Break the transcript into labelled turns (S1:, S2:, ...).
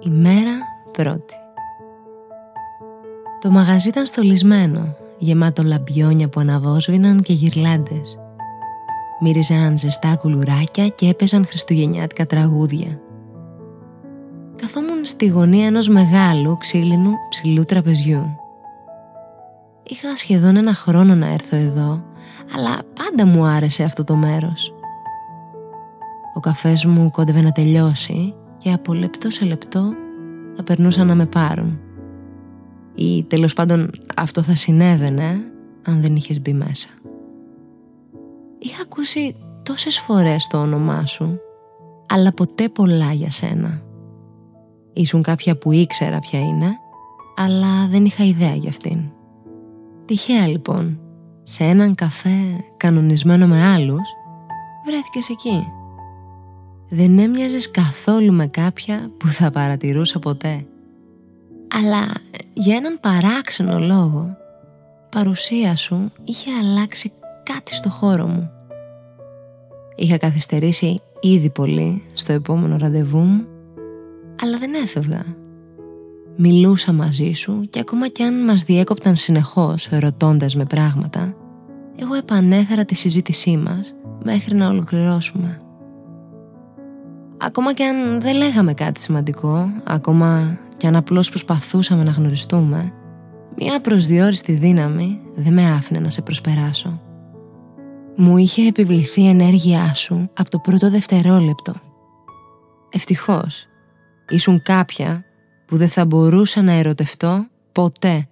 S1: Ημέρα πρώτη. Το μαγαζί ήταν στολισμένο, γεμάτο λαμπιόνια που αναβόσβηναν και γυρλάντες. Μύριζαν ζεστά κουλουράκια και έπαιζαν χριστουγεννιάτικα τραγούδια. Καθόμουν στη γωνία ενός μεγάλου ξύλινου ψηλού τραπεζιού. Είχα σχεδόν ένα χρόνο να έρθω εδώ, αλλά πάντα μου άρεσε αυτό το μέρος. Ο καφές μου κόντευε να τελειώσει και από λεπτό σε λεπτό θα περνούσαν να με πάρουν. Ή τέλος πάντων αυτό θα συνέβαινε αν δεν είχες μπει μέσα. Είχα ακούσει τόσες φορές το όνομά σου, αλλά ποτέ πολλά για σένα. Ήσουν κάποια που ήξερα ποια είναι, αλλά δεν είχα ιδέα για αυτήν. Τυχαία λοιπόν, σε έναν καφέ κανονισμένο με άλλους, βρέθηκες εκεί. Δεν έμοιαζες καθόλου με κάποια που θα παρατηρούσα ποτέ. Αλλά για έναν παράξενο λόγο, η παρουσία σου είχε αλλάξει κάτι στο χώρο μου. Είχα καθυστερήσει ήδη πολύ στο επόμενο ραντεβού μου, αλλά δεν έφευγα. Μιλούσα μαζί σου και ακόμα κι αν μας διέκοπταν συνεχώς ρωτώντας με πράγματα, εγώ επανέφερα τη συζήτησή μας μέχρι να ολοκληρώσουμε. Ακόμα κι αν δεν λέγαμε κάτι σημαντικό, ακόμα κι αν απλώς προσπαθούσαμε να γνωριστούμε, μια προσδιοριστή δύναμη δεν με άφηνε να σε προσπεράσω. Μου είχε επιβληθεί η ενέργειά σου από το πρώτο δευτερόλεπτο. Ευτυχώς, ήσουν κάποια που δεν θα μπορούσα να ερωτευτώ ποτέ